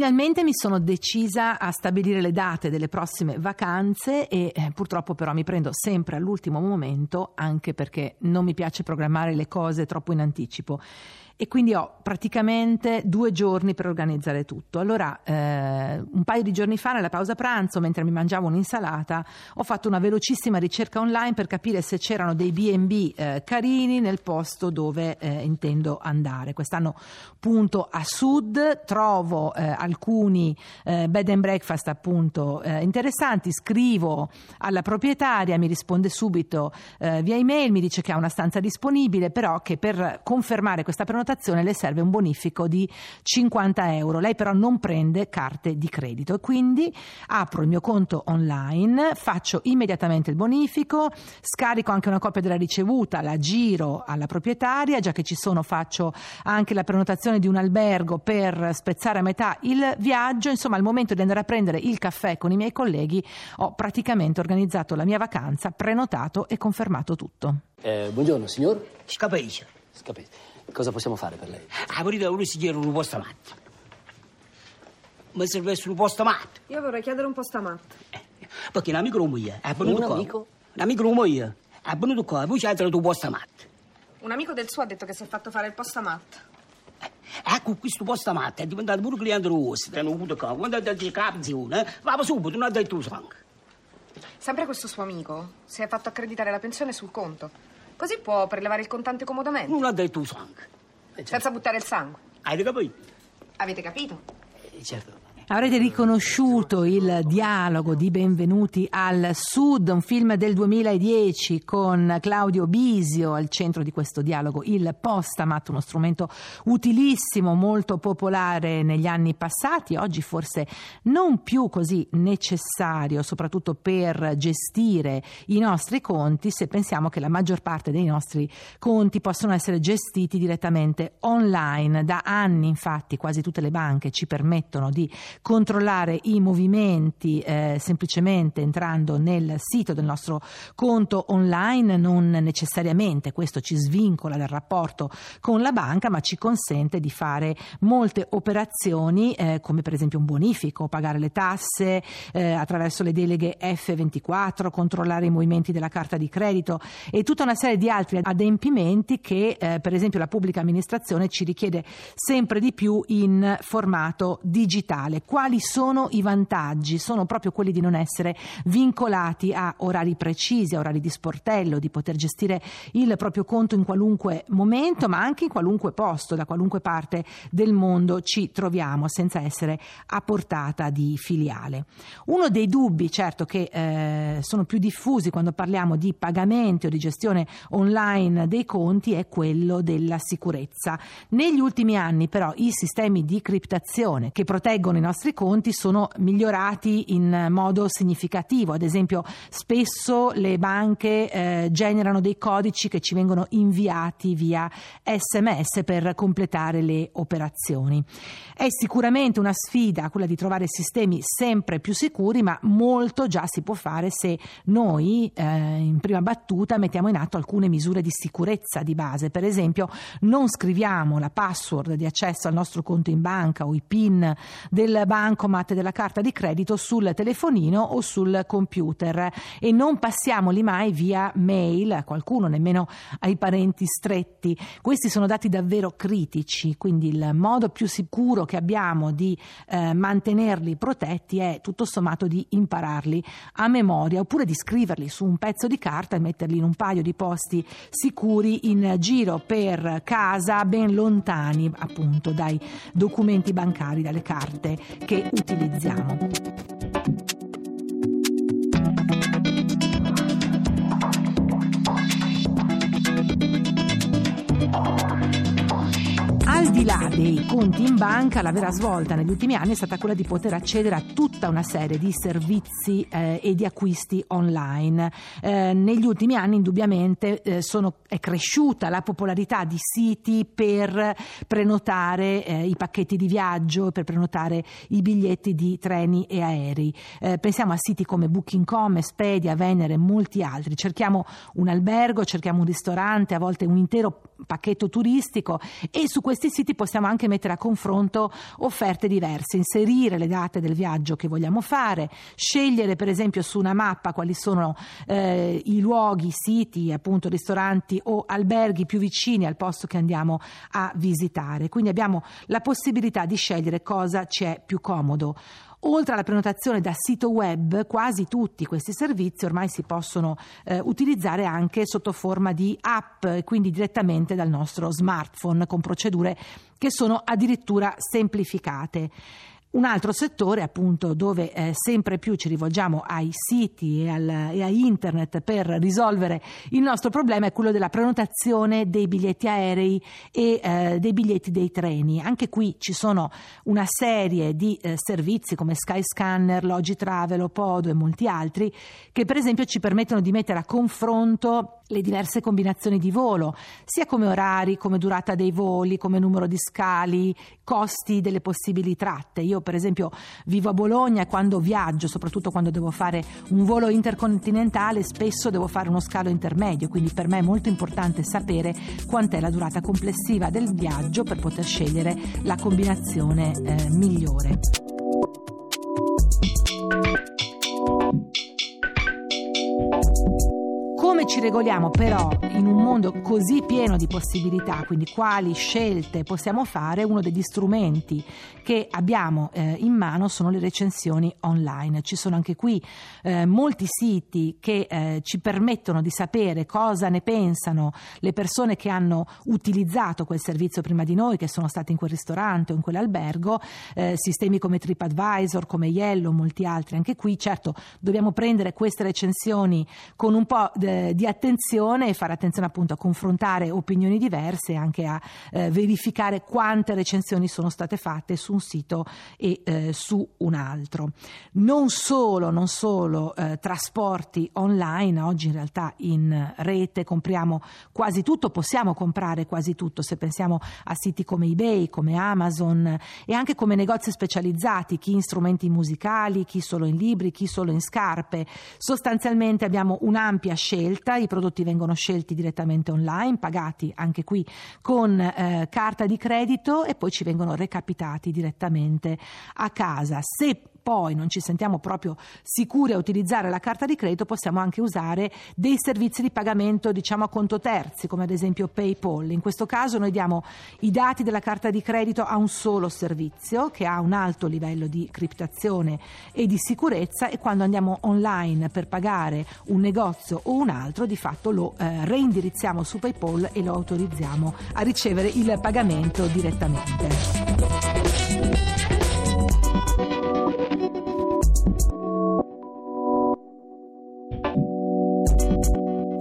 Finalmente mi sono decisa a stabilire le date delle prossime vacanze e eh, purtroppo però mi prendo sempre all'ultimo momento anche perché non mi piace programmare le cose troppo in anticipo e quindi ho praticamente due giorni per organizzare tutto. Allora, eh, un paio di giorni fa, nella pausa pranzo, mentre mi mangiavo un'insalata, ho fatto una velocissima ricerca online per capire se c'erano dei B&B eh, carini nel posto dove eh, intendo andare. Quest'anno punto a sud, trovo eh, alcuni eh, bed and breakfast appunto eh, interessanti, scrivo alla proprietaria, mi risponde subito via email, mi dice che ha una stanza disponibile, però che per confermare questa prenotazione prenotazione le serve un bonifico di 50 euro. Lei però non prende carte di credito e quindi apro il mio conto online, faccio immediatamente il bonifico, scarico anche una copia della ricevuta, la giro alla proprietaria, già che ci sono faccio anche la prenotazione di un albergo per spezzare a metà il viaggio, insomma al momento di andare a prendere il caffè con i miei colleghi ho praticamente organizzato la mia vacanza, prenotato e confermato tutto. Eh, buongiorno signor. Scapaisce. Scapaisce. Cosa possiamo fare per lei? Ah, volete lui si chiede un postamatto. Mi serve un postamatto. Io vorrei chiedere un postamatto. Eh, perché un amico lo moglie è venuto un qua. amico? Un amico lo moglie è venuto qua, poi c'è il tuo postamatto. Un amico del suo ha detto che si è fatto fare il postamatto. Eh, ecco, questo postamatto è diventato pure cliente rosso, è venuto qua. Quando ha detto che la pensione, va subito, non ha detto il sangue. Sempre questo suo amico si è fatto accreditare la pensione sul conto. Così può prelevare il contante comodamente. Non ha detto sangue. Eh, certo. Senza buttare il sangue. Hai capito? Avete capito? Eh, certo. Avrete riconosciuto il dialogo di Benvenuti al Sud, un film del 2010 con Claudio Bisio al centro di questo dialogo, il Postamat, uno strumento utilissimo, molto popolare negli anni passati, oggi forse non più così necessario, soprattutto per gestire i nostri conti, se pensiamo che la maggior parte dei nostri conti possono essere gestiti direttamente online. Da anni, infatti, quasi tutte le banche ci permettono di controllare i movimenti eh, semplicemente entrando nel sito del nostro conto online, non necessariamente questo ci svincola dal rapporto con la banca, ma ci consente di fare molte operazioni eh, come per esempio un bonifico, pagare le tasse eh, attraverso le deleghe F24, controllare i movimenti della carta di credito e tutta una serie di altri adempimenti che eh, per esempio la pubblica amministrazione ci richiede sempre di più in formato digitale quali sono i vantaggi? Sono proprio quelli di non essere vincolati a orari precisi, a orari di sportello, di poter gestire il proprio conto in qualunque momento, ma anche in qualunque posto, da qualunque parte del mondo ci troviamo, senza essere a portata di filiale. Uno dei dubbi, certo, che eh, sono più diffusi quando parliamo di pagamenti o di gestione online dei conti è quello della sicurezza. Negli ultimi anni, però, i sistemi di criptazione che proteggono i nostri nostri conti sono migliorati in modo significativo. Ad esempio, spesso le banche eh, generano dei codici che ci vengono inviati via sms per completare le operazioni. È sicuramente una sfida quella di trovare sistemi sempre più sicuri, ma molto già si può fare se noi eh, in prima battuta mettiamo in atto alcune misure di sicurezza di base. Per esempio, non scriviamo la password di accesso al nostro conto in banca o i PIN del bancomat della carta di credito sul telefonino o sul computer e non passiamoli mai via mail a qualcuno, nemmeno ai parenti stretti. Questi sono dati davvero critici, quindi il modo più sicuro che abbiamo di eh, mantenerli protetti è tutto sommato di impararli a memoria oppure di scriverli su un pezzo di carta e metterli in un paio di posti sicuri in giro per casa ben lontani appunto dai documenti bancari, dalle carte che utilizziamo. Dei conti in banca, la vera svolta negli ultimi anni è stata quella di poter accedere a tutta una serie di servizi eh, e di acquisti online. Eh, negli ultimi anni indubbiamente eh, sono, è cresciuta la popolarità di siti per prenotare eh, i pacchetti di viaggio, per prenotare i biglietti di treni e aerei. Eh, pensiamo a siti come Booking.com, Expedia, Venere e molti altri. Cerchiamo un albergo, cerchiamo un ristorante, a volte un intero pacchetto turistico e su questi siti possiamo anche mettere a confronto offerte diverse, inserire le date del viaggio che vogliamo fare, scegliere per esempio su una mappa quali sono eh, i luoghi, i siti, appunto ristoranti o alberghi più vicini al posto che andiamo a visitare. Quindi abbiamo la possibilità di scegliere cosa ci è più comodo. Oltre alla prenotazione da sito web, quasi tutti questi servizi ormai si possono eh, utilizzare anche sotto forma di app, quindi direttamente dal nostro smartphone con procedure che sono addirittura semplificate. Un altro settore, appunto, dove eh, sempre più ci rivolgiamo ai siti e, al, e, a internet per risolvere il nostro problema è quello della prenotazione dei biglietti aerei e eh, dei biglietti dei treni. Anche qui ci sono una serie di eh, servizi come Skyscanner, Logitravel, Opodo e molti altri che per esempio ci permettono di mettere a confronto le diverse combinazioni di volo, sia come orari, come durata dei voli, come numero di scali, costi delle possibili tratte. Io per esempio vivo a Bologna e quando viaggio, soprattutto quando devo fare un volo intercontinentale, spesso devo fare uno scalo intermedio, quindi per me è molto importante sapere quant'è la durata complessiva del viaggio per poter scegliere la combinazione eh, migliore. Come ci regoliamo però in un mondo così pieno di possibilità, quindi quali scelte possiamo fare? Uno degli strumenti che abbiamo eh, in mano sono le recensioni online. Ci sono anche qui eh, molti siti che eh, ci permettono di sapere cosa ne pensano le persone che hanno utilizzato quel servizio prima di noi, che sono stati in quel ristorante o in quell'albergo, eh, sistemi come TripAdvisor, come Yellow, molti altri anche qui. Certo, dobbiamo prendere queste recensioni con un po' de- eh, di attenzione e fare attenzione appunto a confrontare opinioni diverse e anche a eh, verificare quante recensioni sono state fatte su un sito e eh, su un altro. Non solo, non solo eh, trasporti online, oggi in realtà in rete compriamo quasi tutto, possiamo comprare quasi tutto se pensiamo a siti come eBay, come Amazon e anche come negozi specializzati, chi in strumenti musicali, chi solo in libri, chi solo in scarpe. Sostanzialmente abbiamo un'ampia scelta, i prodotti vengono scelti direttamente online, pagati anche qui con eh, carta di credito e poi ci vengono recapitati direttamente a casa. Se poi non ci sentiamo proprio sicuri a utilizzare la carta di credito, possiamo anche usare dei servizi di pagamento diciamo a conto terzi, come ad esempio PayPal. In questo caso noi diamo i dati della carta di credito a un solo servizio che ha un alto livello di criptazione e di sicurezza e quando andiamo online per pagare un negozio o un altro, di fatto lo eh, reindirizziamo su PayPal e lo autorizziamo a ricevere il pagamento direttamente.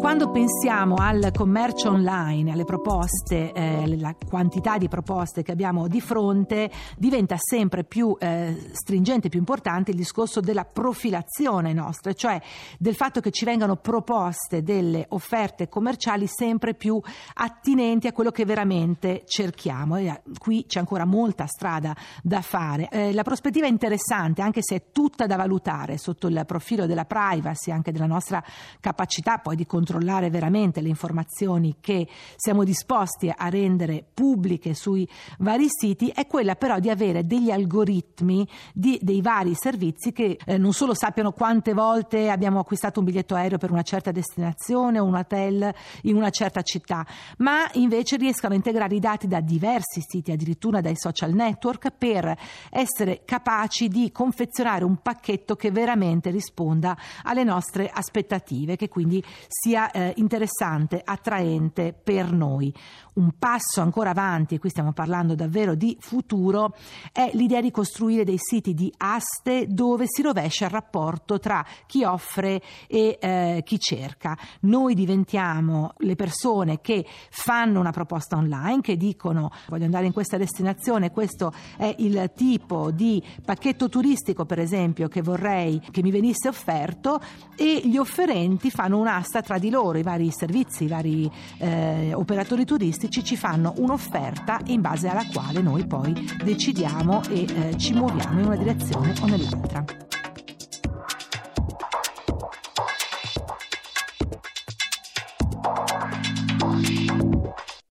Quando pensiamo al commercio online, alle proposte, eh, quantità di proposte che abbiamo di fronte, diventa sempre più eh, stringente, più importante il discorso della profilazione nostra, cioè del fatto che ci vengano proposte delle offerte commerciali sempre più attinenti a quello che veramente cerchiamo. E eh, qui c'è ancora molta strada da fare. Eh, la prospettiva è interessante, anche se è tutta da valutare sotto il profilo della privacy, anche della nostra capacità poi di controllare controllare veramente le informazioni che siamo disposti a rendere pubbliche sui vari siti è quella però di avere degli algoritmi di, dei vari servizi che eh, non solo sappiano quante volte abbiamo acquistato un biglietto aereo per una certa destinazione o un hotel in una certa città, ma invece riescano a integrare i dati da diversi siti, addirittura dai social network, per essere capaci di confezionare un pacchetto che veramente risponda alle nostre aspettative, che quindi sia eh, interessante, attraente per noi. Un passo ancora avanti, e qui stiamo parlando davvero di futuro, è l'idea di costruire dei siti di aste dove si rovescia il rapporto tra chi offre e eh, chi cerca. Noi diventiamo le persone che fanno una proposta online, che dicono voglio andare in questa destinazione, questo è il tipo di pacchetto turistico per esempio che vorrei che mi venisse offerto e gli offerenti fanno un'asta tra di loro loro, i vari servizi, i vari eh, operatori turistici ci fanno un'offerta in base alla quale noi poi decidiamo e eh, ci muoviamo in una direzione o nell'altra.